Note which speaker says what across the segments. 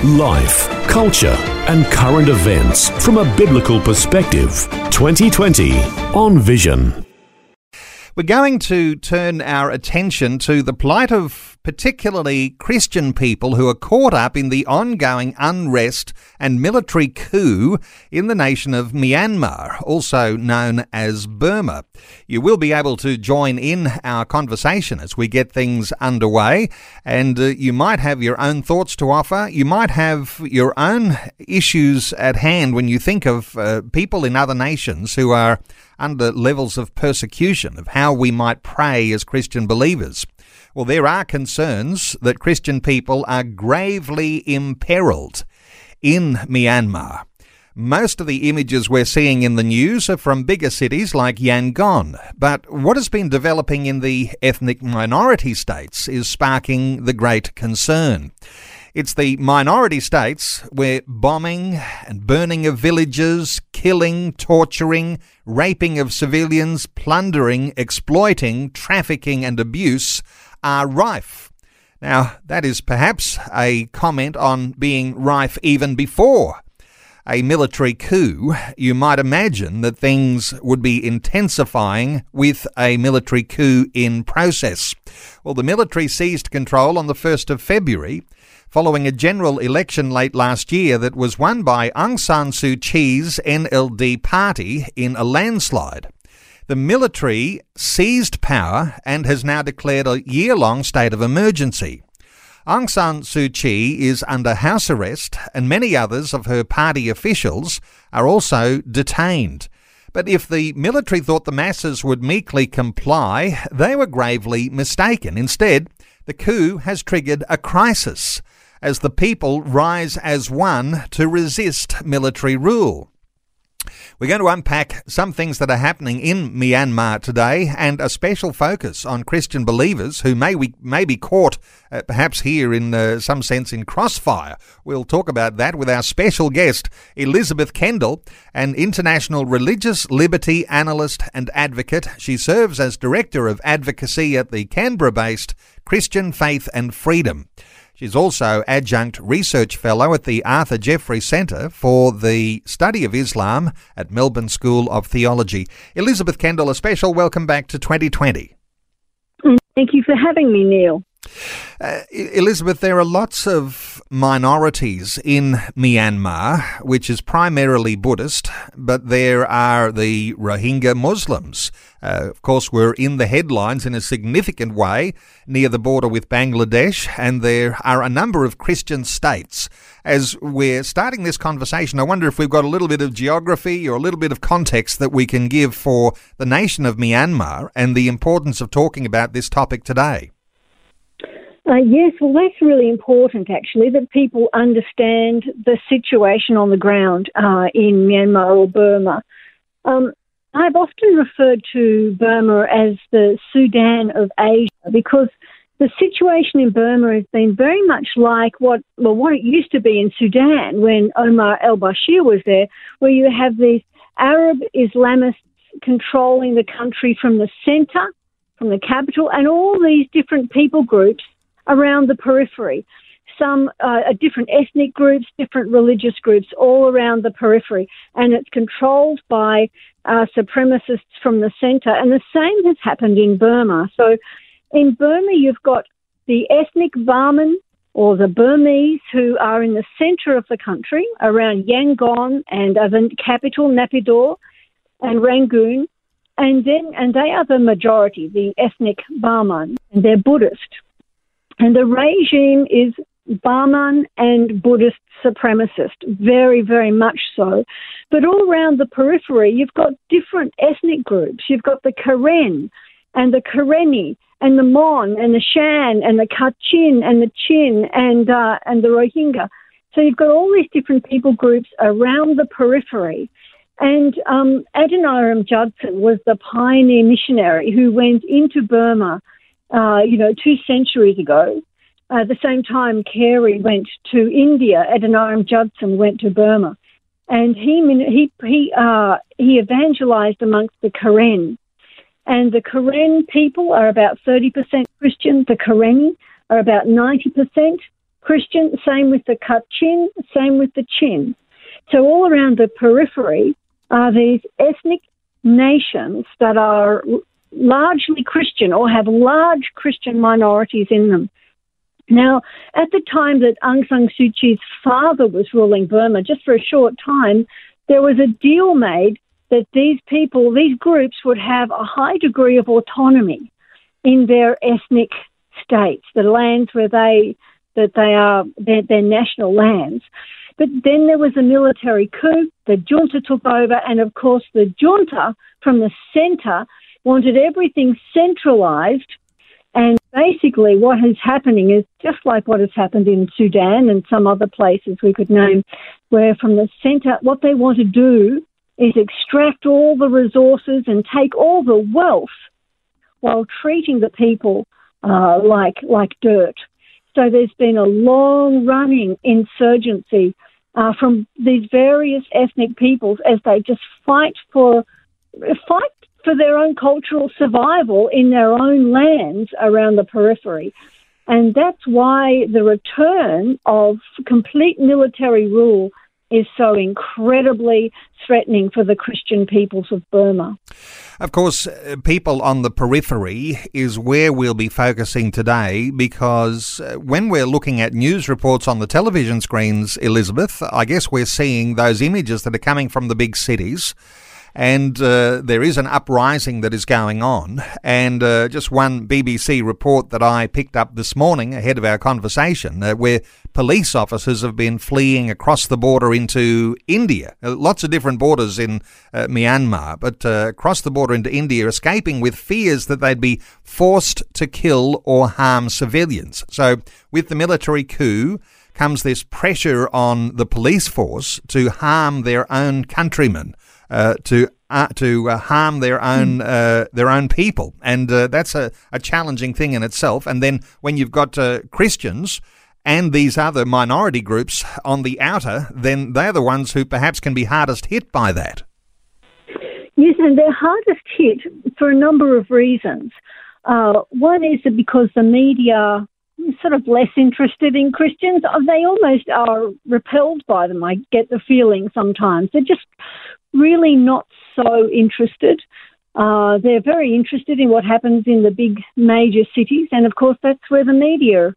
Speaker 1: Life, culture, and current events from a biblical perspective. 2020 on Vision.
Speaker 2: We're going to turn our attention to the plight of particularly Christian people who are caught up in the ongoing unrest and military coup in the nation of Myanmar, also known as Burma. You will be able to join in our conversation as we get things underway, and uh, you might have your own thoughts to offer. You might have your own issues at hand when you think of uh, people in other nations who are under levels of persecution, of how we might pray as Christian believers. Well, there are concerns that Christian people are gravely imperiled in Myanmar. Most of the images we're seeing in the news are from bigger cities like Yangon, but what has been developing in the ethnic minority states is sparking the great concern. It's the minority states where bombing and burning of villages, killing, torturing, raping of civilians, plundering, exploiting, trafficking, and abuse are rife. Now, that is perhaps a comment on being rife even before a military coup. You might imagine that things would be intensifying with a military coup in process. Well, the military seized control on the 1st of February following a general election late last year that was won by Aung San Suu Kyi's NLD party in a landslide. The military seized power and has now declared a year long state of emergency. Aung San Suu Kyi is under house arrest, and many others of her party officials are also detained. But if the military thought the masses would meekly comply, they were gravely mistaken. Instead, the coup has triggered a crisis as the people rise as one to resist military rule. We're going to unpack some things that are happening in Myanmar today and a special focus on Christian believers who may, we, may be caught uh, perhaps here in uh, some sense in crossfire. We'll talk about that with our special guest, Elizabeth Kendall, an international religious liberty analyst and advocate. She serves as Director of Advocacy at the Canberra based Christian Faith and Freedom. She's also adjunct research fellow at the Arthur Jeffery Centre for the Study of Islam at Melbourne School of Theology. Elizabeth Kendall, a special welcome back to 2020.
Speaker 3: Thank you for having me, Neil.
Speaker 2: Uh, Elizabeth, there are lots of minorities in Myanmar, which is primarily Buddhist, but there are the Rohingya Muslims. Uh, of course, we're in the headlines in a significant way near the border with Bangladesh, and there are a number of Christian states. As we're starting this conversation, I wonder if we've got a little bit of geography or a little bit of context that we can give for the nation of Myanmar and the importance of talking about this topic today.
Speaker 3: Uh, yes, well, that's really important actually that people understand the situation on the ground uh, in Myanmar or Burma. Um, I've often referred to Burma as the Sudan of Asia because the situation in Burma has been very much like what well what it used to be in Sudan when Omar al-Bashir was there, where you have these Arab Islamists controlling the country from the centre, from the capital, and all these different people groups around the periphery. Some uh, different ethnic groups, different religious groups, all around the periphery, and it's controlled by uh, supremacists from the centre. And the same has happened in Burma. So, in Burma, you've got the ethnic Burman or the Burmese who are in the centre of the country around Yangon and the capital Naypyidaw and Rangoon, and then and they are the majority, the ethnic Burman, and they're Buddhist. And the regime is Burman and Buddhist supremacist, very, very much so. But all around the periphery, you've got different ethnic groups. You've got the Karen and the Karenni and the Mon and the Shan and the Kachin and the Chin and uh, and the Rohingya. So you've got all these different people groups around the periphery, And um, Adoniram Judson was the pioneer missionary who went into Burma, uh, you know, two centuries ago. At the same time, Carey went to India. Adoniram Judson went to Burma, and he he he uh, he evangelized amongst the Karen, and the Karen people are about thirty percent Christian. The Karenni are about ninety percent Christian. Same with the Kachin. Same with the Chin. So all around the periphery are these ethnic nations that are largely Christian or have large Christian minorities in them. Now, at the time that Aung San Suu Kyi's father was ruling Burma, just for a short time, there was a deal made that these people, these groups, would have a high degree of autonomy in their ethnic states, the lands where they that they are their, their national lands. But then there was a military coup, the junta took over, and of course, the junta from the centre wanted everything centralised. And basically, what is happening is just like what has happened in Sudan and some other places we could name, where from the centre, what they want to do is extract all the resources and take all the wealth while treating the people uh, like like dirt. So there's been a long running insurgency uh, from these various ethnic peoples as they just fight for fight for their own cultural survival in their own lands around the periphery. And that's why the return of complete military rule is so incredibly threatening for the Christian peoples of Burma.
Speaker 2: Of course, uh, people on the periphery is where we'll be focusing today because uh, when we're looking at news reports on the television screens, Elizabeth, I guess we're seeing those images that are coming from the big cities and uh, there is an uprising that is going on. And uh, just one BBC report that I picked up this morning ahead of our conversation, uh, where police officers have been fleeing across the border into India. Uh, lots of different borders in uh, Myanmar, but uh, across the border into India, escaping with fears that they'd be forced to kill or harm civilians. So, with the military coup, comes this pressure on the police force to harm their own countrymen uh, to uh, to uh, harm their own hmm. uh, their own people, and uh, that's a, a challenging thing in itself. And then when you've got uh, Christians and these other minority groups on the outer, then they're the ones who perhaps can be hardest hit by that.
Speaker 3: Yes, and they're hardest hit for a number of reasons. one is because the media sort of less interested in Christians. They almost are repelled by them. I get the feeling sometimes. They're just really not so interested. Uh, they're very interested in what happens in the big major cities, and of course, that's where the media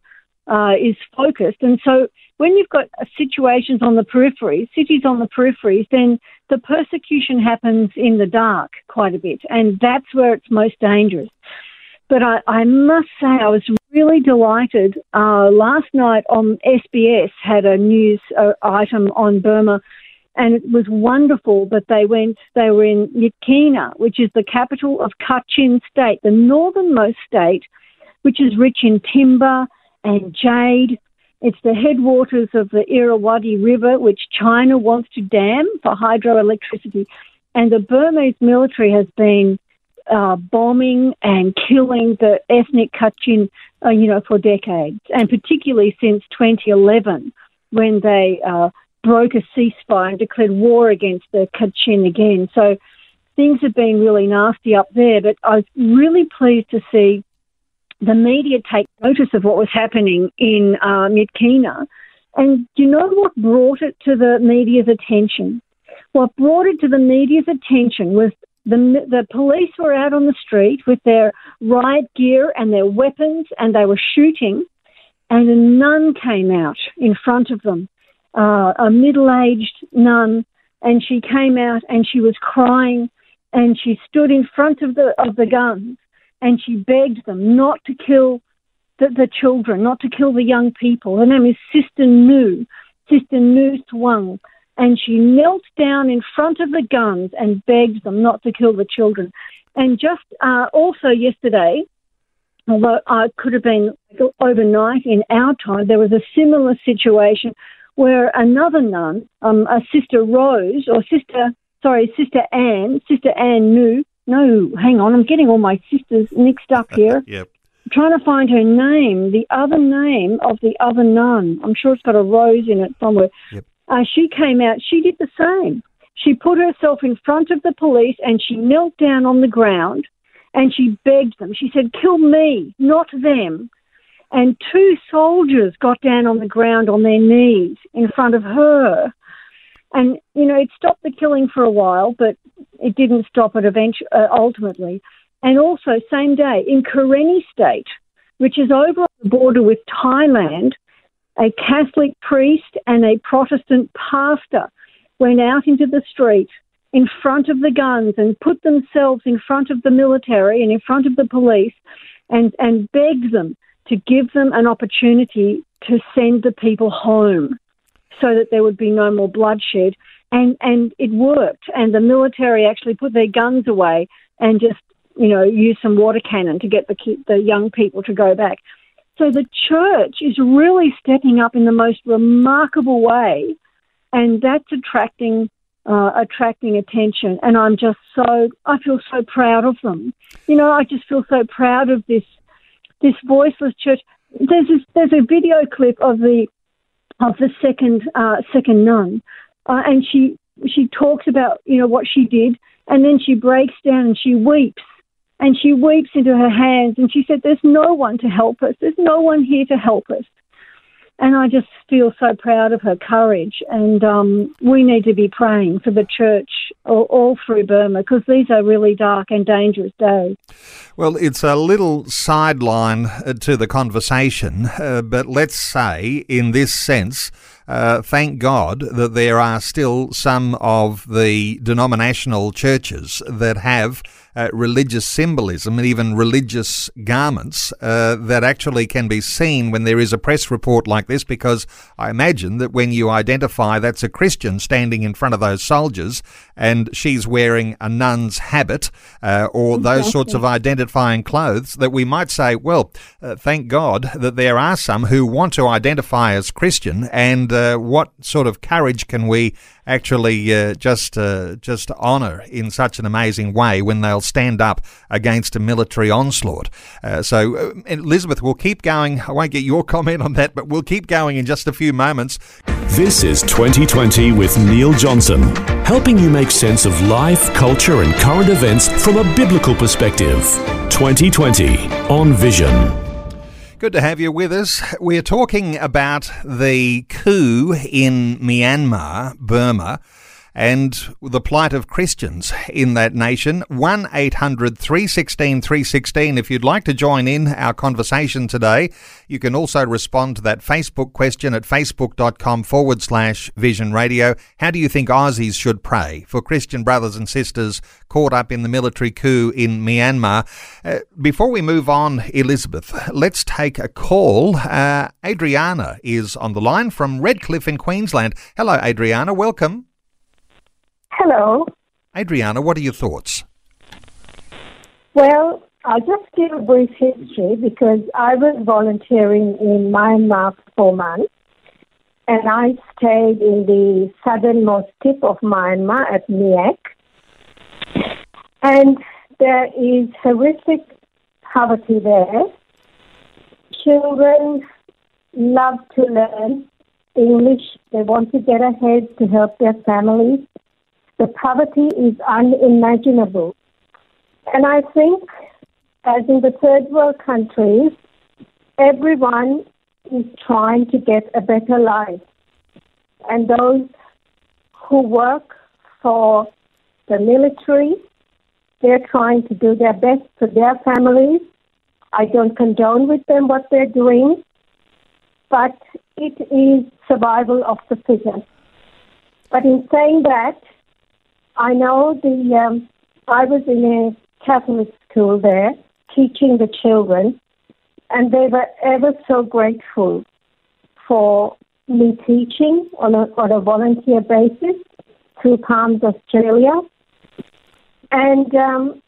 Speaker 3: uh, is focused. And so, when you've got situations on the periphery, cities on the peripheries, then the persecution happens in the dark quite a bit, and that's where it's most dangerous. But I, I must say, I was really delighted. Uh, last night on SBS had a news uh, item on Burma and it was wonderful that they went, they were in Myitkyina, which is the capital of Kachin State, the northernmost state, which is rich in timber and jade. It's the headwaters of the Irrawaddy River, which China wants to dam for hydroelectricity. And the Burmese military has been uh, bombing and killing the ethnic Kachin, uh, you know, for decades, and particularly since 2011 when they uh, broke a ceasefire and declared war against the Kachin again. So things have been really nasty up there. But I was really pleased to see the media take notice of what was happening in uh, Myitkyina. And do you know what brought it to the media's attention? What brought it to the media's attention was the, the police were out on the street with their riot gear and their weapons and they were shooting, and a nun came out in front of them uh, a middle aged nun, and she came out and she was crying and she stood in front of the, of the guns and she begged them not to kill the, the children, not to kill the young people. Her name is Sister Nu, Sister Nu Swang. And she knelt down in front of the guns and begged them not to kill the children. And just uh, also yesterday, although it could have been overnight in our time, there was a similar situation where another nun, um, a Sister Rose, or Sister, sorry, Sister Anne, Sister Anne knew. No, hang on, I'm getting all my sisters mixed up here.
Speaker 2: Yep.
Speaker 3: trying to find her name, the other name of the other nun. I'm sure it's got a rose in it somewhere.
Speaker 2: Yep.
Speaker 3: Uh, she came out, she did the same. She put herself in front of the police and she knelt down on the ground and she begged them. She said, Kill me, not them. And two soldiers got down on the ground on their knees in front of her. And, you know, it stopped the killing for a while, but it didn't stop it eventually, uh, ultimately. And also, same day, in Karenni State, which is over on the border with Thailand, a Catholic priest and a Protestant pastor went out into the street in front of the guns and put themselves in front of the military and in front of the police and, and begged them to give them an opportunity to send the people home so that there would be no more bloodshed. And, and it worked. And the military actually put their guns away and just, you know, used some water cannon to get the, the young people to go back. So the church is really stepping up in the most remarkable way, and that's attracting uh, attracting attention. And I'm just so I feel so proud of them. You know, I just feel so proud of this this voiceless church. There's this, there's a video clip of the of the second uh, second nun, uh, and she she talks about you know what she did, and then she breaks down and she weeps and she weeps into her hands and she said, There's no one to help us. There's no one here to help us. And I just feel so proud of her courage. And um, we need to be praying for the church all, all through Burma because these are really dark and dangerous days.
Speaker 2: Well, it's a little sideline uh, to the conversation, uh, but let's say, in this sense, uh, thank God that there are still some of the denominational churches that have uh, religious symbolism and even religious garments uh, that actually can be seen when there is a press report like this. Because I imagine that when you identify that's a Christian standing in front of those soldiers and she's wearing a nun's habit uh, or those sorts of identifying clothes, that we might say, well, uh, thank God that there are some who want to identify as Christian, and uh, what sort of courage can we actually uh, just uh, just honour in such an amazing way when they'll stand up against a military onslaught. Uh, so, uh, Elizabeth, we'll keep going. I won't get your comment on that, but we'll keep going in just a few moments.
Speaker 1: This is 2020 with Neil Johnson, helping you make sense of life, culture, and current events from a biblical perspective. 2020 on Vision.
Speaker 2: Good to have you with us. We're talking about the coup in Myanmar, Burma, and the plight of Christians in that nation. 1 800 316 316. If you'd like to join in our conversation today, you can also respond to that Facebook question at facebook.com forward slash vision radio. How do you think Aussies should pray for Christian brothers and sisters caught up in the military coup in Myanmar? Uh, before we move on, Elizabeth, let's take a call. Uh, Adriana is on the line from Redcliffe in Queensland. Hello, Adriana. Welcome.
Speaker 4: Hello.
Speaker 2: Adriana, what are your thoughts?
Speaker 4: Well, I'll just give a brief history because I was volunteering in Myanmar for four months and I stayed in the southernmost tip of Myanmar at Myeik. And there is horrific poverty there. Children love to learn English. They want to get ahead to help their families. The poverty is unimaginable. And I think, as in the third world countries, everyone is trying to get a better life. And those who work for the military, they're trying to do their best for their families. I don't condone with them what they're doing, but it is survival of the fittest. But in saying that, I know the um, I was in a Catholic school there teaching the children, and they were ever so grateful for me teaching on a, on a volunteer basis through Palms, Australia. And um,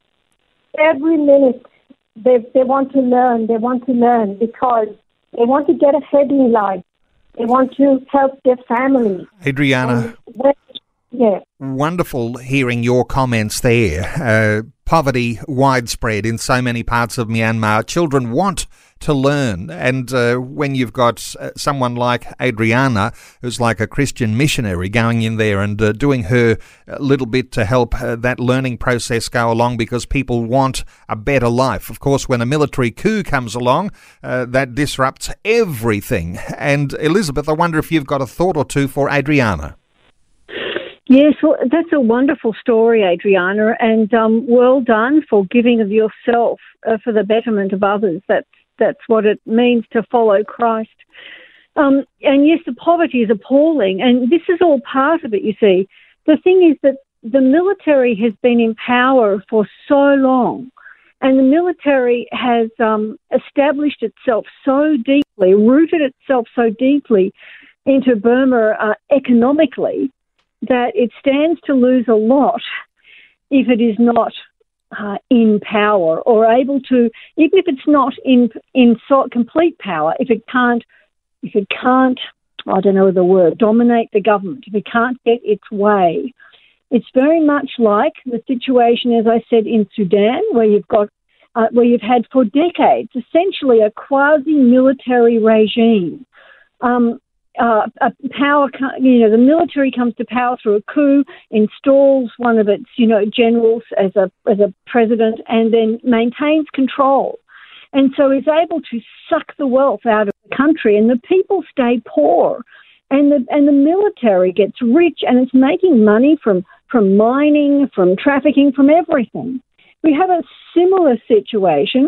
Speaker 4: every minute they, they want to learn, they want to learn because they want to get ahead in life. They want to help their family.
Speaker 2: Adriana,
Speaker 4: When, Yeah.
Speaker 2: Wonderful hearing your comments there. Uh, poverty widespread in so many parts of Myanmar. Children want to learn. And uh, when you've got uh, someone like Adriana, who's like a Christian missionary, going in there and uh, doing her little bit to help uh, that learning process go along because people want a better life. Of course, when a military coup comes along, uh, that disrupts everything. And Elizabeth, I wonder if you've got a thought or two for Adriana.
Speaker 3: Yes, well, that's a wonderful story, Adriana, and um, well done for giving of yourself uh, for the betterment of others. That's that's what it means to follow Christ. Um, and yes, the poverty is appalling, and this is all part of it. You see, the thing is that the military has been in power for so long, and the military has um, established itself so deeply, rooted itself so deeply into Burma uh, economically that it stands to lose a lot if it is not uh, in power or able to, even if it's not in in so, complete power, if it can't, if it can't, I don't know the word, dominate the government, if it can't get its way, it's very much like the situation, as I said, in Sudan, where you've got. Uh, where you've had for decades essentially a quasi military regime um, uh, a power, you know, the military comes to power through a coup, installs one of its, you know, generals as a as a president, and then maintains control, and so is able to suck the wealth out of the country, and the people stay poor, and the and the military gets rich, and it's making money from from mining, from trafficking, from everything. We have a similar situation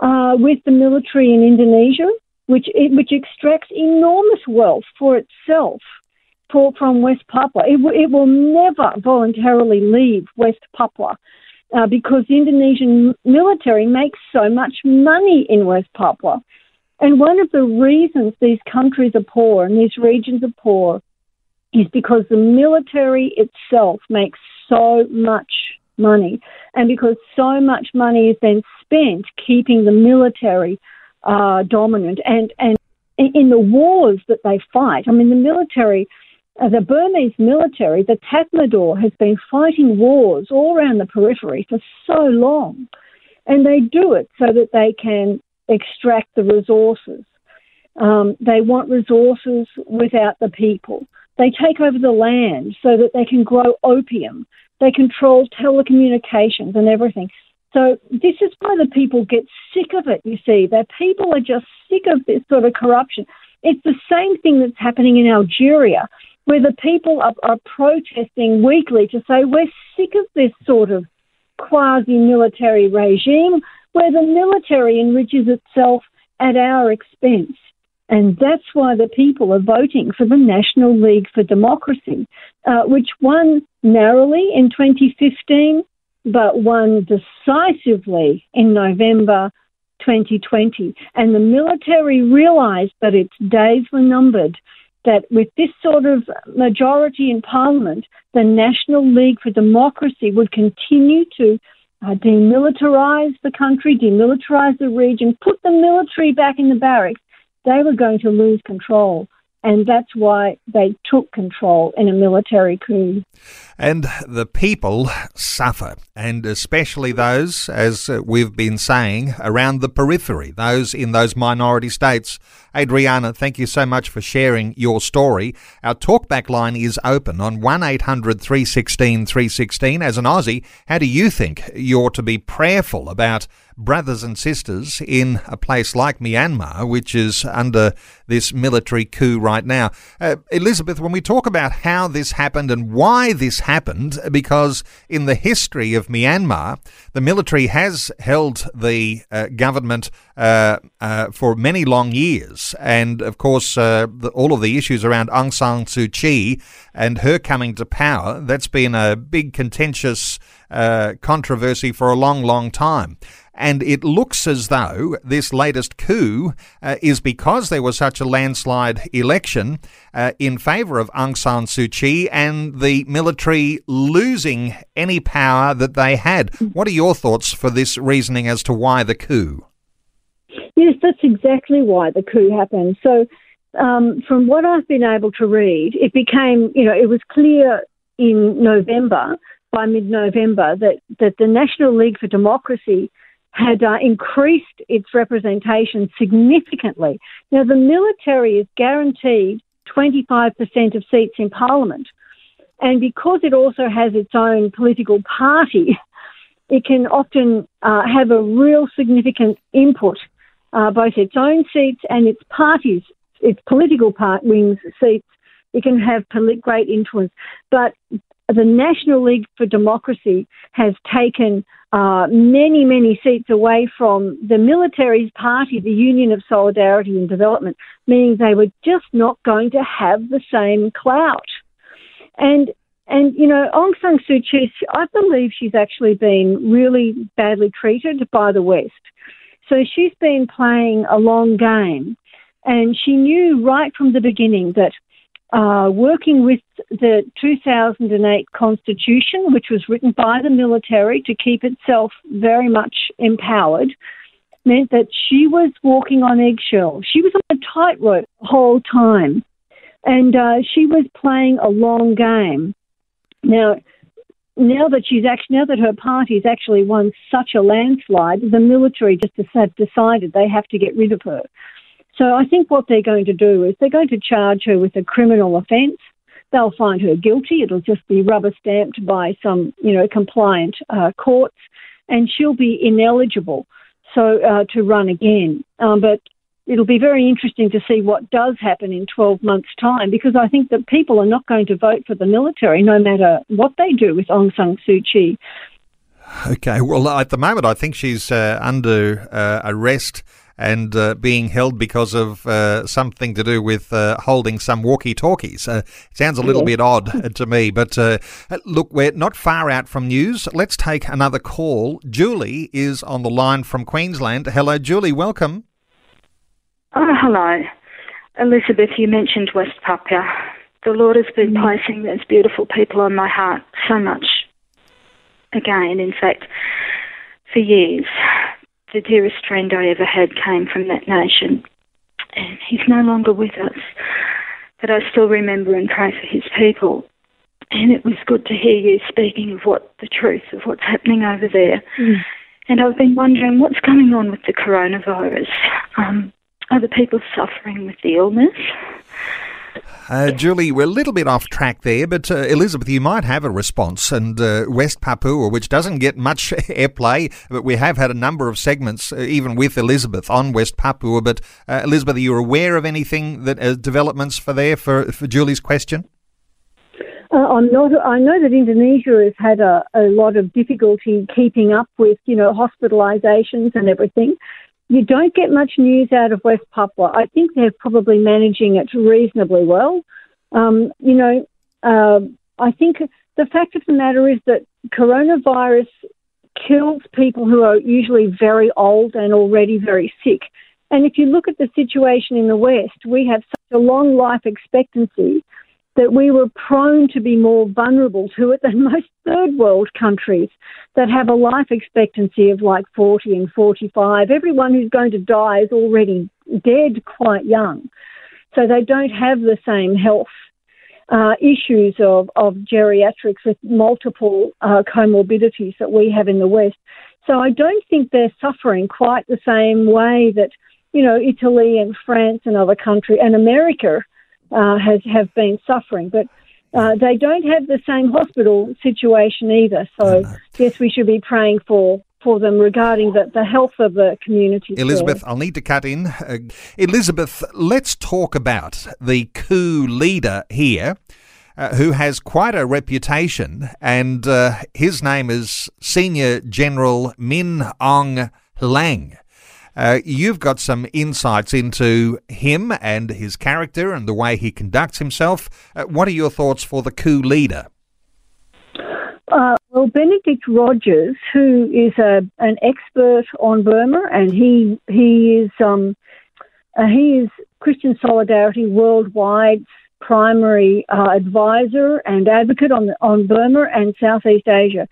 Speaker 3: uh, with the military in Indonesia which which extracts enormous wealth for itself for, from West Papua. It, it will never voluntarily leave West Papua uh, because the Indonesian military makes so much money in West Papua. And one of the reasons these countries are poor and these regions are poor is because the military itself makes so much money and because so much money is then spent keeping the military uh, dominant. And, and in the wars that they fight, I mean, the military, uh, the Burmese military, the Tatmadaw, has been fighting wars all around the periphery for so long. And they do it so that they can extract the resources. Um, they want resources without the people. They take over the land so that they can grow opium. They control telecommunications and everything. So this is why the people get sick of it, you see. That people are just sick of this sort of corruption. It's the same thing that's happening in Algeria, where the people are, are protesting weekly to say, we're sick of this sort of quasi military regime where the military enriches itself at our expense. And that's why the people are voting for the National League for Democracy, uh, which won narrowly in 2015 but won decisively in November 2020. And the military realised that its days were numbered, that with this sort of majority in Parliament, the National League for Democracy would continue to uh, demilitarize the country, demilitarize the region, put the military back in the barracks. They were going to lose control and that's why they took control in a military coup.
Speaker 2: And the people suffer, and especially those, as we've been saying, around the periphery, those in those minority states. Adriana, thank you so much for sharing your story. Our talkback line is open on 1800 316 316. As an Aussie, how do you think you're to be prayerful about brothers and sisters in a place like Myanmar, which is under this military coup right now. Uh, Elizabeth, when we talk about how this happened and why this happened, because in the history of Myanmar, the military has held the uh, government uh, uh for many long years. And of course, uh, the, all of the issues around Aung San Suu Kyi and her coming to power, that's been a big contentious uh, controversy for a long, long time. And it looks as though this latest coup uh, is because there was such a landslide election uh, in favour of Aung San Suu Kyi and the military losing any power that they had. What are your thoughts for this reasoning as to why the coup?
Speaker 3: Yes, that's exactly why the coup happened. So, um, from what I've been able to read, it became, you know, it was clear in November, by mid November, that, that the National League for Democracy had uh, increased its representation significantly. Now, the military is guaranteed 25% of seats in Parliament. And because it also has its own political party, it can often uh, have a real significant input, uh, both its own seats and its parties, its political part wings seats. It can have great influence. But the National League for Democracy has taken uh, many, many seats away from the military's party, the Union of Solidarity and Development, meaning they were just not going to have the same clout. And and you know, Aung San Suu Kyi, I believe she's actually been really badly treated by the West. So she's been playing a long game, and she knew right from the beginning that uh, working with the 2008 Constitution, which was written by the military to keep itself very much empowered, meant that she was walking on eggshells. She was on a tightrope the whole time, and uh, she was playing a long game. Now, now that she's actually now that her party's actually won such a landslide, the military just decided they have to get rid of her. So I think what they're going to do is they're going to charge her with a criminal offence. They'll find her guilty. It'll just be rubber stamped by some, you know, compliant uh, courts, and she'll be ineligible so uh, to run again. Um, but it'll be very interesting to see what does happen in 12 months' time because I think that people are not going to vote for the military no matter what they do with Aung San Suu Kyi.
Speaker 2: Okay, well, at the moment, I think she's uh, under uh, arrest and uh, being held because of uh, something to do with uh, holding some walkie talkies. Uh, sounds a little bit odd to me, but uh, look, we're not far out from news. Let's take another call. Julie is on the line from Queensland. Hello, Julie, welcome.
Speaker 5: Oh, hello. Elizabeth, you mentioned West Papua. The Lord has been mm. placing those beautiful people on my heart so much. Again, in fact, for years the dearest friend I ever had came from that nation. And he's no longer with us. But I still remember and pray for his people. And it was good to hear you speaking of what the truth of what's happening over there. Mm. And I've been wondering what's going on with the coronavirus. Um, are the people suffering with the illness?
Speaker 2: Uh, Julie, we're a little bit off track there, but uh, Elizabeth, you might have a response. And uh, West Papua, which doesn't get much airplay, but we have had a number of segments, uh, even with Elizabeth, on West Papua. But uh, Elizabeth, are you aware of anything that uh, developments for there for, for Julie's question?
Speaker 3: I'm not. I know that Indonesia has had a, a lot of difficulty keeping up with, you know, hospitalisations and everything you don't get much news out of West Papua. I think they're probably managing it reasonably well. Um, you know, uh, I think the fact of the matter is that coronavirus kills people who are usually very old and already very sick. And if you look at the situation in the West, we have such a long life expectancy that we were prone to be more vulnerable to it than most third world countries that have a life expectancy of like 40 and 45. Everyone who's going to die is already dead quite young. So they don't have the same health uh, issues of, of geriatrics with multiple uh, comorbidities that we have in the West. So I don't think they're suffering quite the same way that, you know, Italy and France and other countries and America uh, has have been suffering, but. Uh, they don't have the same hospital situation either. So, no. yes, we should be praying for for them regarding the, the health of the community.
Speaker 2: Elizabeth, there. I'll need to cut in. Uh, Elizabeth, let's talk about the coup leader here. Uh, who has quite a reputation, and uh, his name is Senior General Min Aung Hlaing. Uh, you've got some insights into him and his character and the way he conducts himself. Uh, what are your thoughts for the coup leader?
Speaker 3: Uh, well, Benedict Rogers, who is a, an expert on Burma, and he he is um, uh, he is Christian Solidarity Worldwide's primary uh, advisor and advocate on on Burma and Southeast Asia.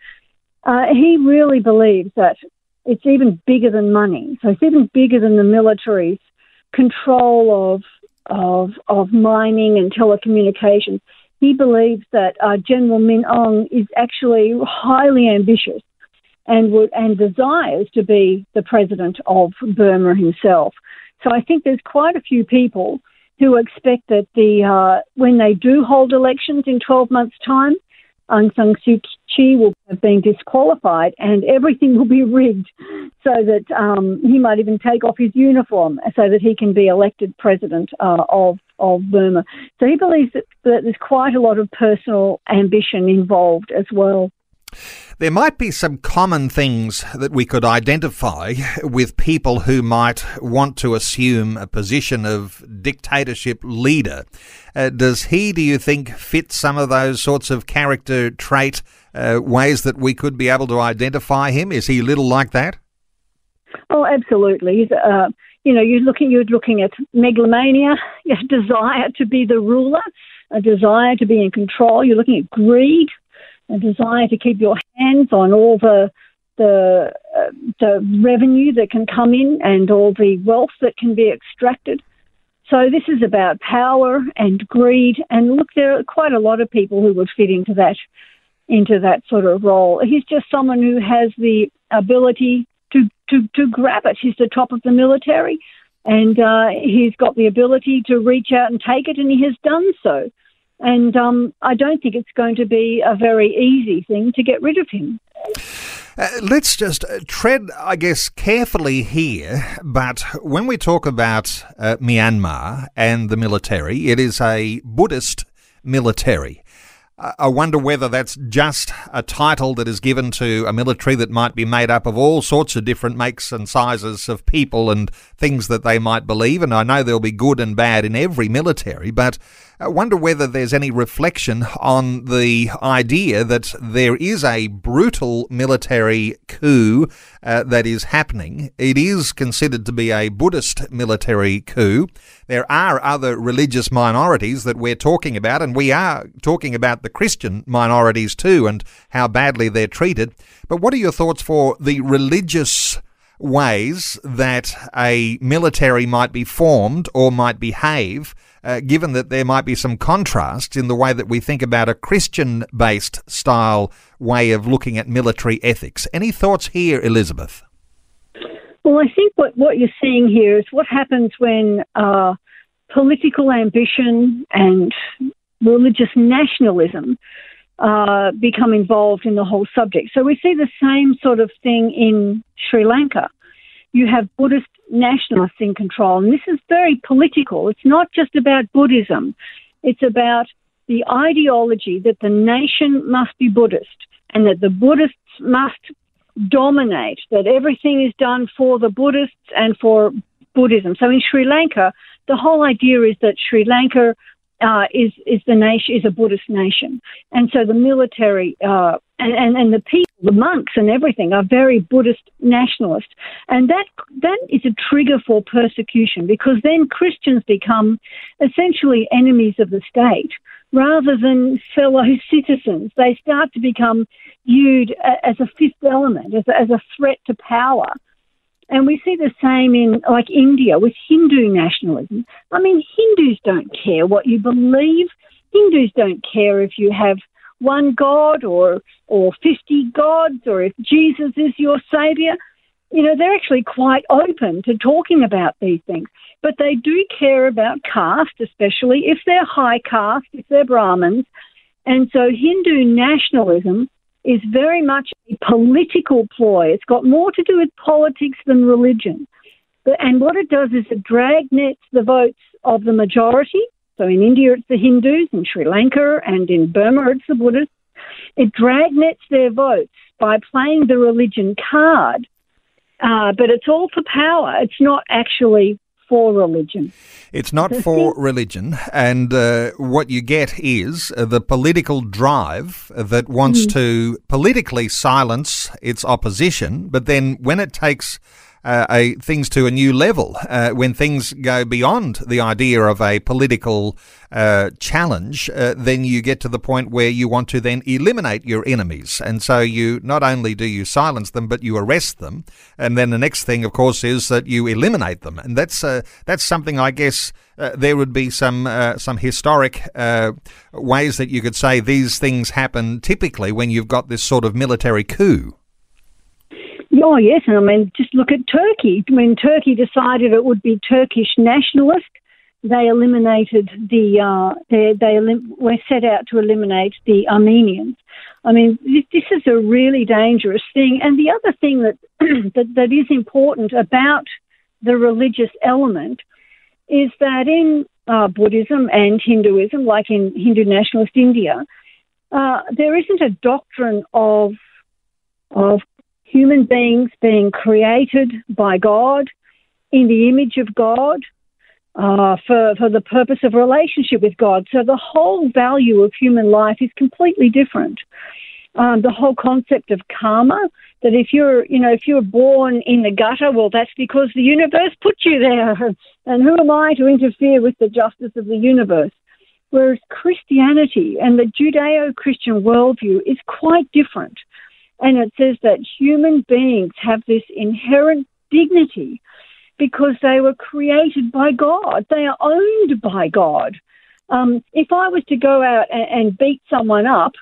Speaker 3: Uh, he really believes that it's even bigger than money. So it's even bigger than the military's control of of of mining and telecommunications. he believes that uh, General Min Aung is actually highly ambitious and would and desires to be the president of Burma himself. So I think there's quite a few people who expect that the uh, when they do hold elections in 12 months' time, Aung San Suu Kyi will have been disqualified and everything will be rigged so that um, he might even take off his uniform so that he can be elected president uh, of, of Burma. So he believes that, that there's quite a lot of personal ambition involved as well.
Speaker 2: There might be some common things that we could identify with people who might want to assume a position of dictatorship leader. Uh, does he, do you think, fit some of those sorts of character trait uh, ways that we could be able to identify him? Is he little like that?
Speaker 3: Oh, absolutely. Uh, you know, you're looking, you're looking at megalomania, a desire to be the ruler, a desire to be in control. You're looking at greed, a desire to keep your hands on all the the uh, the revenue that can come in and all the wealth that can be extracted. So this is about power and greed. And look, there are quite a lot of people who would fit into that into that sort of role. He's just someone who has the ability to to, to grab it. He's the top of the military, and uh, he's got the ability to reach out and take it, and he has done so. And um, I don't think it's going to be a very easy thing to get rid of him.
Speaker 2: Uh, let's just uh, tread, I guess, carefully here. But when we talk about uh, Myanmar and the military, it is a Buddhist military. I wonder whether that's just a title that is given to a military that might be made up of all sorts of different makes and sizes of people and things that they might believe. And I know there'll be good and bad in every military, but I wonder whether there's any reflection on the idea that there is a brutal military coup uh, that is happening. It is considered to be a Buddhist military coup. There are other religious minorities that we're talking about, and we are talking about the Christian minorities too and how badly they're treated. But what are your thoughts for the religious? ways that a military might be formed or might behave uh, given that there might be some contrasts in the way that we think about a Christian based style way of looking at military ethics. Any thoughts here, Elizabeth?
Speaker 3: Well, I think what, what you're seeing here is what happens when uh, political ambition and religious nationalism uh, become involved in the whole subject. So we see the same sort of thing in Sri Lanka. You have Buddhist nationalists in control. And this is very political. It's not just about Buddhism, it's about the ideology that the nation must be Buddhist and that the Buddhists must dominate, that everything is done for the Buddhists and for Buddhism. So in Sri Lanka, the whole idea is that Sri Lanka uh, is is the nation is a Buddhist nation, and so the military uh, and, and and the people, the monks and everything are very Buddhist nationalist, and that that is a trigger for persecution because then Christians become essentially enemies of the state rather than fellow citizens. They start to become viewed as a fifth element, as a, as a threat to power. And we see the same in like India with Hindu nationalism. I mean, Hindus don't care what you believe. Hindus don't care if you have one God or or 50 gods or if Jesus is your savior. You know, they're actually quite open to talking about these things. But they do care about caste, especially if they're high caste, if they're Brahmins. And so Hindu nationalism is very much a political ploy. It's got more to do with politics than religion. And what it does is it dragnets the votes of the majority. So in India, it's the Hindus, in Sri Lanka and in Burma, it's the Buddhists. It dragnets their votes by playing the religion card. Uh, but it's all for power. It's not actually for religion.
Speaker 2: It's not for religion, and uh, what you get is uh, the political drive that wants mm. to politically silence its opposition, but then when it takes uh, a, things to a new level. Uh, when things go beyond the idea of a political uh, challenge, uh, then you get to the point where you want to then eliminate your enemies. And so you not only do you silence them, but you arrest them. And then the next thing, of course, is that you eliminate them. And that's uh, that's something I guess uh, there would be some some historic ways that you could say these things happen typically when you've got this sort of military coup.
Speaker 3: Oh yes, and I mean just look at Turkey. When Turkey decided it would be Turkish nationalist, they eliminated the uh, they they elim- were set out to eliminate the Armenians. I mean, this, this is a really dangerous thing. And the other thing that, that that is important about the religious element is that in uh, Buddhism and Hinduism, like in Hindu nationalist India, uh, there isn't a doctrine of of human beings being created by God in the image of God uh, for, for the purpose of relationship with God. So the whole value of human life is completely different. Um, the whole concept of karma, that if you're, you know, if you're born in the gutter, well, that's because the universe put you there. And who am I to interfere with the justice of the universe? Whereas Christianity and the Judeo Christian worldview is quite different. And it says that human beings have this inherent dignity because they were created by God. They are owned by God. Um, if I was to go out and, and beat someone up,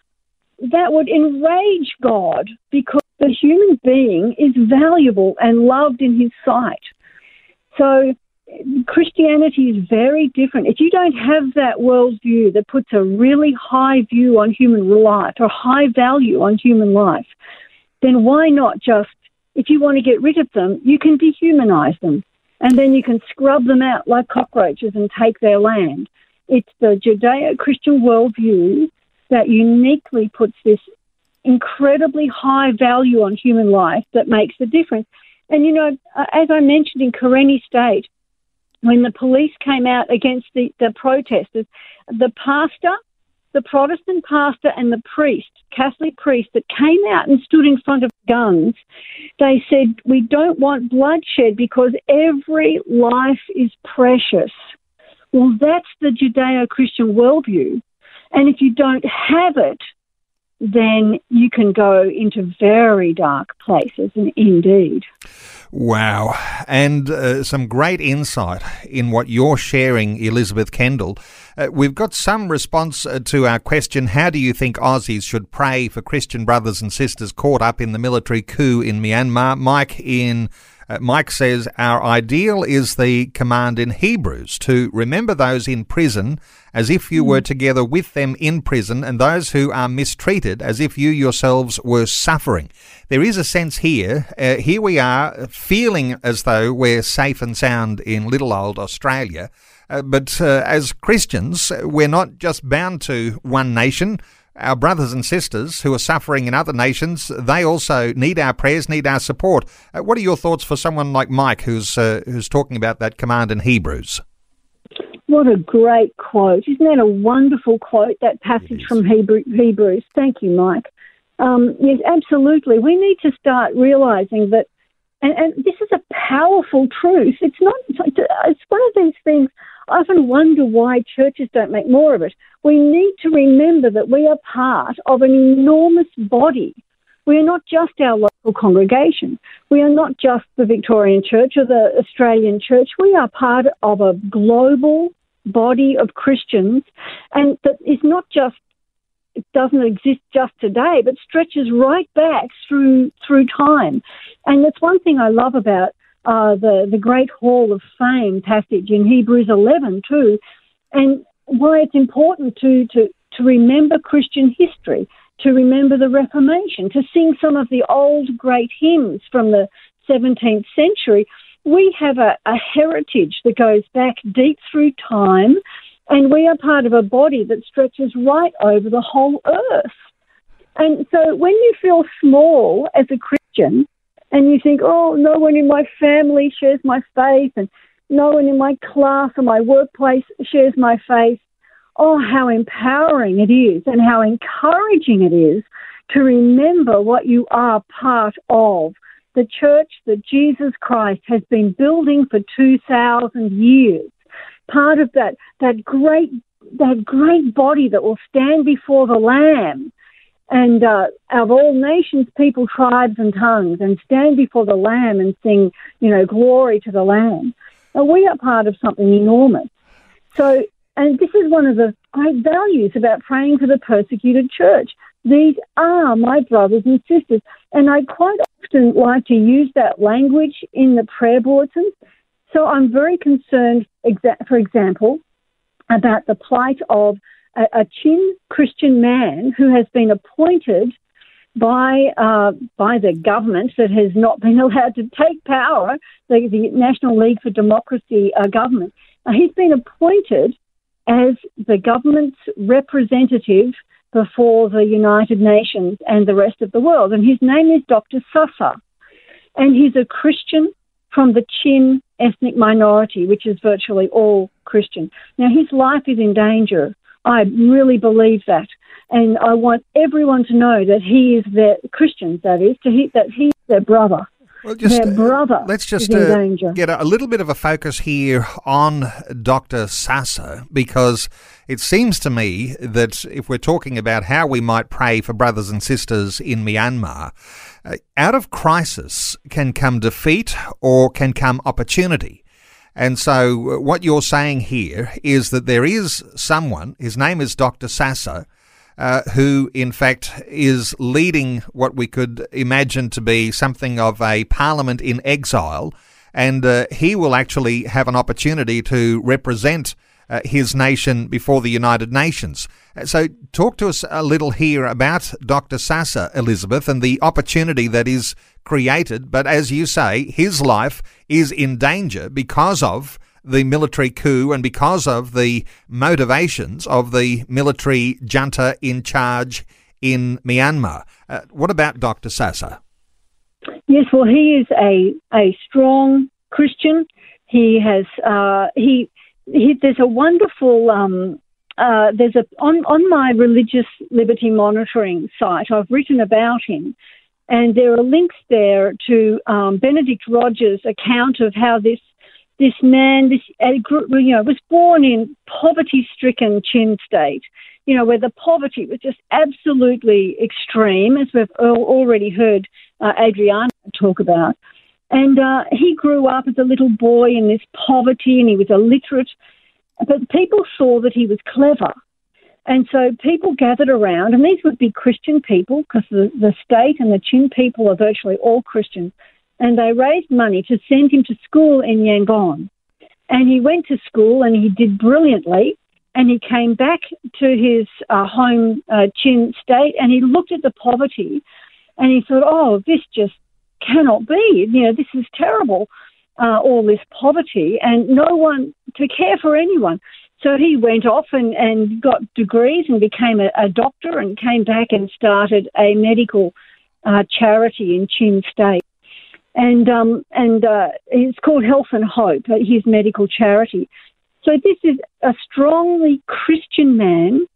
Speaker 3: that would enrage God because the human being is valuable and loved in his sight. So Christianity is very different. If you don't have that worldview that puts a really high view on human life or high value on human life, then why not just, if you want to get rid of them, you can dehumanize them and then you can scrub them out like cockroaches and take their land. It's the Judeo Christian worldview that uniquely puts this incredibly high value on human life that makes the difference. And you know, as I mentioned in Karenni State, when the police came out against the, the protesters, the pastor the Protestant pastor and the priest, Catholic priest, that came out and stood in front of guns, they said, We don't want bloodshed because every life is precious. Well, that's the Judeo Christian worldview. And if you don't have it, then you can go into very dark places, indeed.
Speaker 2: Wow. And uh, some great insight in what you're sharing, Elizabeth Kendall. Uh, we've got some response uh, to our question How do you think Aussies should pray for Christian brothers and sisters caught up in the military coup in Myanmar? Mike in uh, Mike says, Our ideal is the command in Hebrews to remember those in prison as if you were hmm. together with them in prison, and those who are mistreated as if you yourselves were suffering. There is a sense here, uh, here we are feeling as though we're safe and sound in little old Australia. Uh, but uh, as Christians, we're not just bound to one nation our brothers and sisters who are suffering in other nations, they also need our prayers, need our support. Uh, what are your thoughts for someone like Mike who's, uh, who's talking about that command in Hebrews?
Speaker 3: What a great quote. Isn't that a wonderful quote, that passage from Hebrew, Hebrews? Thank you, Mike. Um, yes, absolutely. We need to start realizing that, and, and this is a powerful truth. It's not, it's one of these things I often wonder why churches don't make more of it. We need to remember that we are part of an enormous body. We are not just our local congregation. We are not just the Victorian Church or the Australian Church. We are part of a global body of Christians, and that is not just it doesn't exist just today, but stretches right back through through time. And that's one thing I love about uh, the, the Great Hall of Fame passage in Hebrews 11 too, and why it's important to, to, to remember Christian history, to remember the Reformation, to sing some of the old great hymns from the 17th century. We have a, a heritage that goes back deep through time, and we are part of a body that stretches right over the whole earth. And so when you feel small as a Christian, and you think, oh, no one in my family shares my faith, and no one in my class or my workplace shares my faith. Oh, how empowering it is, and how encouraging it is to remember what you are part of. the church that Jesus Christ has been building for 2,000 years. Part of that, that great, that great body that will stand before the Lamb and uh, of all nations, people, tribes, and tongues, and stand before the Lamb and sing, you know, glory to the Lamb. We are part of something enormous. So, and this is one of the great values about praying for the persecuted church. These are my brothers and sisters. And I quite often like to use that language in the prayer bulletins. So I'm very concerned, for example, about the plight of a, a Chin Christian man who has been appointed by uh, by the government that has not been allowed to take power, the, the National League for Democracy uh, government. Uh, he's been appointed as the government's representative before the United Nations and the rest of the world, and his name is Dr. Sasa, and he's a Christian from the Chin ethnic minority, which is virtually all Christian. Now his life is in danger I really believe that. And I want everyone to know that he is their, Christians that is, to he, that he's their brother. Well, just, their brother.
Speaker 2: let's just uh, get a, a, little bit of a focus here on Dr. Sasa because it seems to me that if we're talking about how we might pray for brothers and sisters in Myanmar, uh, out of crisis can come defeat or can come opportunity. And so, uh, what you're saying here is that there is someone, his name is Dr. Sasa, uh, who in fact is leading what we could imagine to be something of a parliament in exile. And uh, he will actually have an opportunity to represent uh, his nation before the United Nations. So, talk to us a little here about Dr. Sasa, Elizabeth, and the opportunity that is created. But as you say, his life is in danger because of the military coup and because of the motivations of the military junta in charge in Myanmar. Uh, what about Dr. Sasa?
Speaker 3: Yes, well, he is a, a strong Christian. He has uh, he he, there's a wonderful um, uh, there's a on on my religious liberty monitoring site. I've written about him, and there are links there to um, Benedict Rogers' account of how this this man, this you know, was born in poverty-stricken Chin state, you know, where the poverty was just absolutely extreme, as we've already heard uh, Adriana talk about. And uh, he grew up as a little boy in this poverty and he was illiterate. But people saw that he was clever. And so people gathered around, and these would be Christian people because the, the state and the Chin people are virtually all Christians. And they raised money to send him to school in Yangon. And he went to school and he did brilliantly. And he came back to his uh, home uh, Chin state and he looked at the poverty and he thought, oh, this just cannot be. You know, this is terrible, uh, all this poverty, and no one to care for anyone. So he went off and, and got degrees and became a, a doctor and came back and started a medical uh, charity in Chin State. And um, and uh, it's called Health and Hope, uh, his medical charity. So this is a strongly Christian man.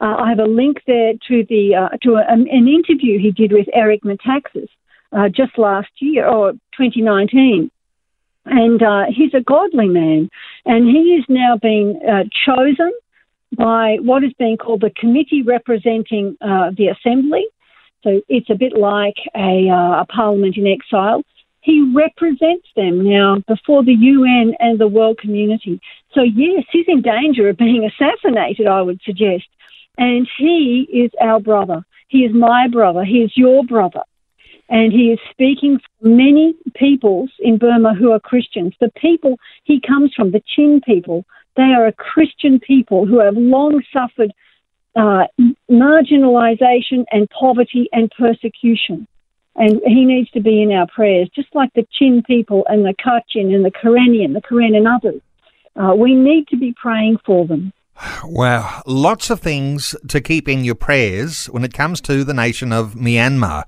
Speaker 3: Uh, I have a link there to the uh, to a, an interview he did with Eric Metaxas, uh, just last year or 2019. And uh, he's a godly man, and he is now being uh, chosen by what is being called the committee representing uh, the assembly. So it's a bit like a, uh, a parliament in exile. He represents them now before the UN and the world community. So, yes, he's in danger of being assassinated, I would suggest. And he is our brother. He is my brother. He is your brother and he is speaking for many peoples in Burma who are Christians. The people he comes from, the Chin people, they are a Christian people who have long suffered uh, marginalization and poverty and persecution. And he needs to be in our prayers, just like the Chin people and the Kachin and the Karenni, the Karen and others. Uh, we need to be praying for them.
Speaker 2: Wow, lots of things to keep in your prayers when it comes to the nation of Myanmar.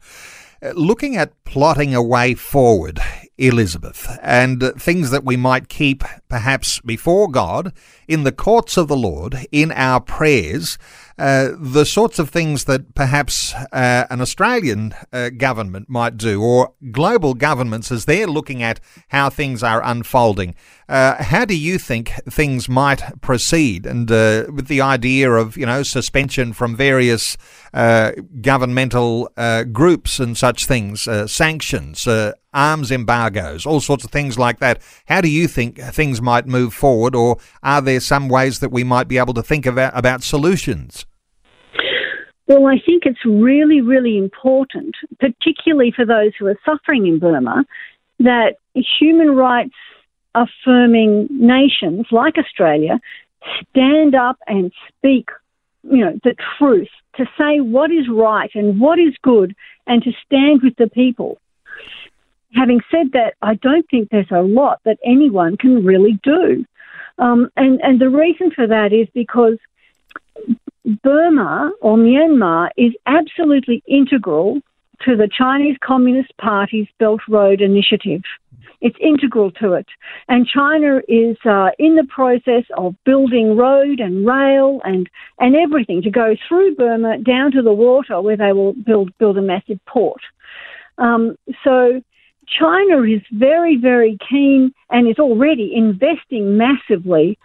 Speaker 2: Looking at plotting a way forward, Elizabeth, and things that we might keep perhaps before God, in the courts of the Lord, in our prayers, uh, the sorts of things that perhaps uh, an Australian uh, government might do, or global governments as they're looking at how things are unfolding. Uh, how do you think things might proceed? And uh, with the idea of you know suspension from various governmental groups and such things, sanctions, arms embargoes, all sorts of things like that. How do you think things might move forward, or are there some ways that we might be able to think about about solutions?
Speaker 3: Well, I think it's really, really important, particularly for those who are suffering in Burma, that human rights affirming nations like Australia stand up and speak, you know, the truth, to say what is right and what is good, and to stand with the people. Having said that, I don't think there's a lot that anyone can really do. Um, and, and the reason for that is because Burma or Myanmar is absolutely integral to the Chinese Communist Party's Belt Road Initiative. It's integral to it. And China is uh, in the process of building road and rail and, and everything to go through Burma down to the water where they will build, build a massive port. Um, so China is very, very keen and is already investing massively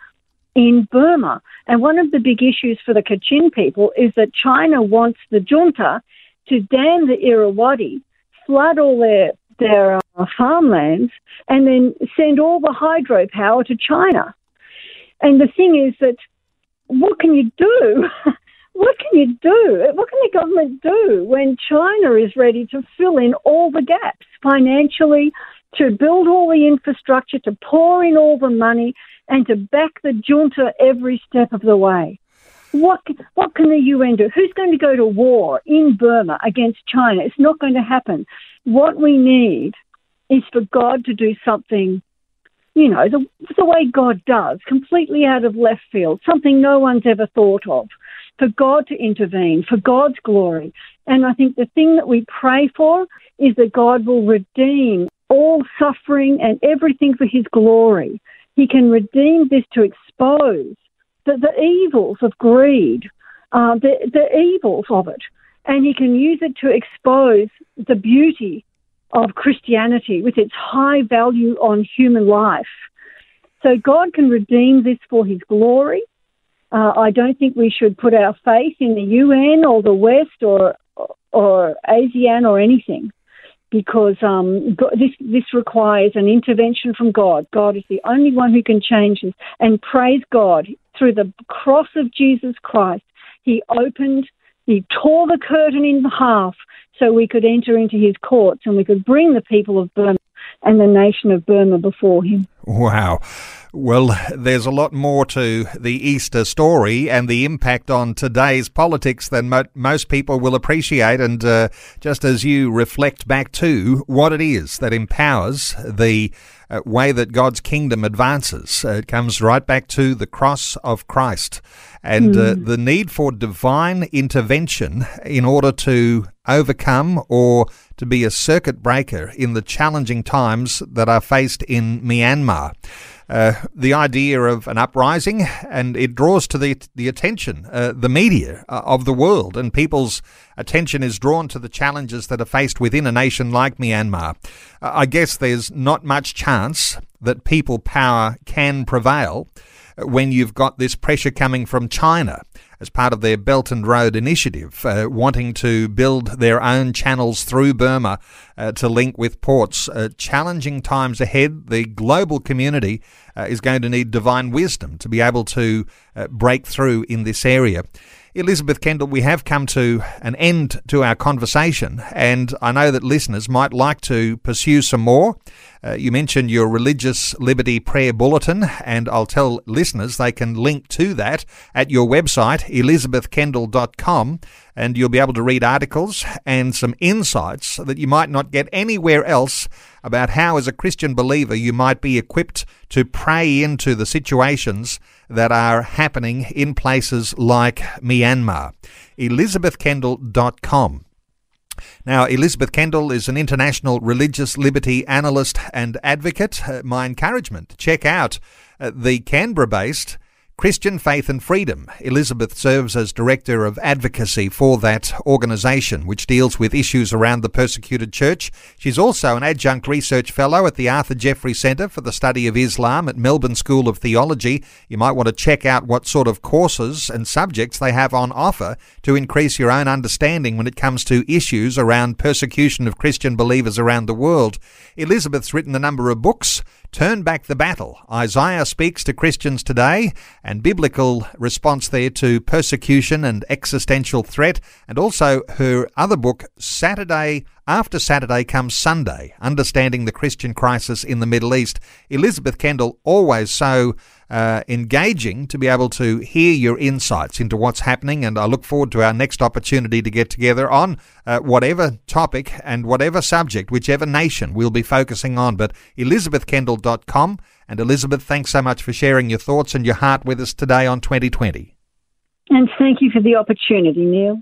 Speaker 3: in Burma. And one of the big issues for the Kachin people is that China wants the junta to dam the Irrawaddy, flood all their their uh, farmlands, and then send all the hydropower to China. And the thing is that what can you do? what can you do? What can the government do when China is ready to fill in all the gaps financially, to build all the infrastructure, to pour in all the money, and to back the junta every step of the way. What, what can the UN do? Who's going to go to war in Burma against China? It's not going to happen. What we need is for God to do something, you know, the, the way God does, completely out of left field, something no one's ever thought of, for God to intervene, for God's glory. And I think the thing that we pray for is that God will redeem all suffering and everything for his glory. He can redeem this to expose the, the evils of greed, uh, the, the evils of it, and he can use it to expose the beauty of Christianity with its high value on human life. So God can redeem this for his glory. Uh, I don't think we should put our faith in the UN or the West or or ASEAN or anything because um, this this requires an intervention from God. God is the only one who can change this. And praise God, through the cross of Jesus Christ, He opened, He tore the curtain in half so we could enter into His courts and we could bring the people of Burma and the nation of Burma before Him.
Speaker 2: Wow. Well, there's a lot more to the Easter story and the impact on today's politics than mo- most people will appreciate. And uh, just as you reflect back to what it is that empowers the uh, way that God's kingdom advances, uh, it comes right back to the cross of Christ and mm. the need for divine intervention in order to overcome or to be a circuit breaker in the challenging times that are faced in Myanmar uh, the idea of an uprising, and it draws to the the attention, uh, the media uh, of the world, and people's attention is drawn to the challenges that are faced within a nation like Myanmar. Uh, I guess there's not much chance that people power can prevail when you've got this pressure coming from China as part of their Belt and Road initiative, uh, wanting to build their own channels through Burma uh, to link with ports. Uh, challenging times ahead. The global community uh, is going to need divine wisdom to be able to uh, break through in this area. Elizabeth Kendall, we have come to an end to our conversation, and I know that listeners might like to pursue some more. Uh, you mentioned your Religious Liberty Prayer Bulletin, and I'll tell listeners they can link to that at your website, elizabethkendall.com, and you'll be able to read articles and some insights that you might not get anywhere else about how, as a Christian believer, you might be equipped to pray into the situations that are happening in places like Myanmar. ElizabethKendall.com. Now, Elizabeth Kendall is an international religious liberty analyst and advocate. Uh, my encouragement check out uh, the Canberra based Christian Faith and Freedom. Elizabeth serves as Director of Advocacy for that organisation, which deals with issues around the persecuted church. She's also an adjunct research fellow at the Arthur Jeffery Centre for the Study of Islam at Melbourne School of Theology. You might want to check out what sort of courses and subjects they have on offer to increase your own understanding when it comes to issues around persecution of Christian believers around the world. Elizabeth's written a number of books. Turn Back the Battle. Isaiah speaks to Christians today and biblical response there to persecution and existential threat, and also her other book, Saturday After Saturday Comes Sunday Understanding the Christian Crisis in the Middle East. Elizabeth Kendall, always so uh, engaging to be able to hear your insights into what's happening. And I look forward to our next opportunity to get together on uh, whatever topic and whatever subject, whichever nation we'll be focusing on. But elizabethkendall.com. And Elizabeth, thanks so much for sharing your thoughts and your heart with us today on 2020.
Speaker 3: And thank you for the opportunity, Neil.